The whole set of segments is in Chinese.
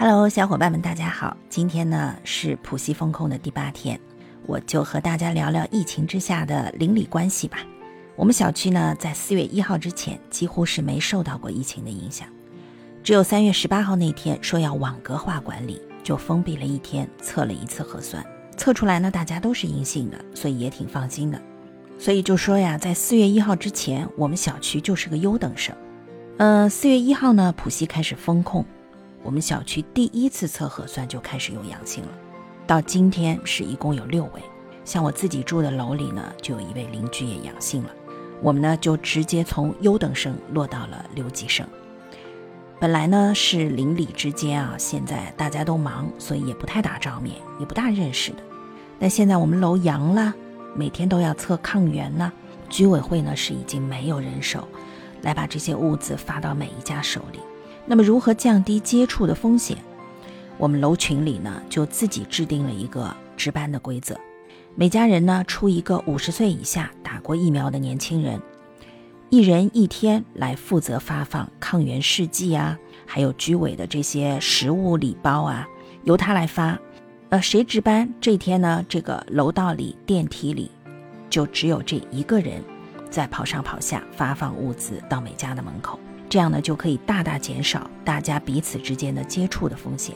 Hello，小伙伴们，大家好！今天呢是浦西风控的第八天，我就和大家聊聊疫情之下的邻里关系吧。我们小区呢，在四月一号之前几乎是没受到过疫情的影响，只有三月十八号那天说要网格化管理，就封闭了一天，测了一次核酸，测出来呢大家都是阴性的，所以也挺放心的。所以就说呀，在四月一号之前，我们小区就是个优等生。嗯，四月一号呢，浦西开始封控。我们小区第一次测核酸就开始有阳性了，到今天是一共有六位。像我自己住的楼里呢，就有一位邻居也阳性了。我们呢就直接从优等生落到了留级生。本来呢是邻里之间啊，现在大家都忙，所以也不太打照面，也不大认识的。但现在我们楼阳了，每天都要测抗原呢。居委会呢是已经没有人手来把这些物资发到每一家手里。那么如何降低接触的风险？我们楼群里呢就自己制定了一个值班的规则，每家人呢出一个五十岁以下打过疫苗的年轻人，一人一天来负责发放抗原试剂啊，还有居委的这些食物礼包啊，由他来发。呃，谁值班这天呢？这个楼道里电梯里就只有这一个人在跑上跑下发放物资到每家的门口。这样呢，就可以大大减少大家彼此之间的接触的风险，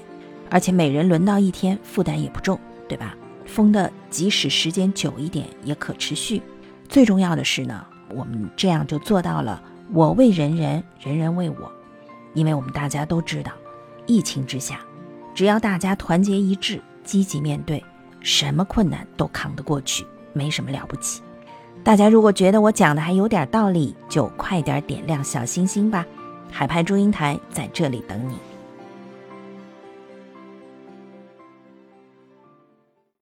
而且每人轮到一天，负担也不重，对吧？封的即使时间久一点，也可持续。最重要的是呢，我们这样就做到了我为人人，人人为我。因为我们大家都知道，疫情之下，只要大家团结一致，积极面对，什么困难都扛得过去，没什么了不起。大家如果觉得我讲的还有点道理，就快点点亮小心心吧！海派祝英台在这里等你。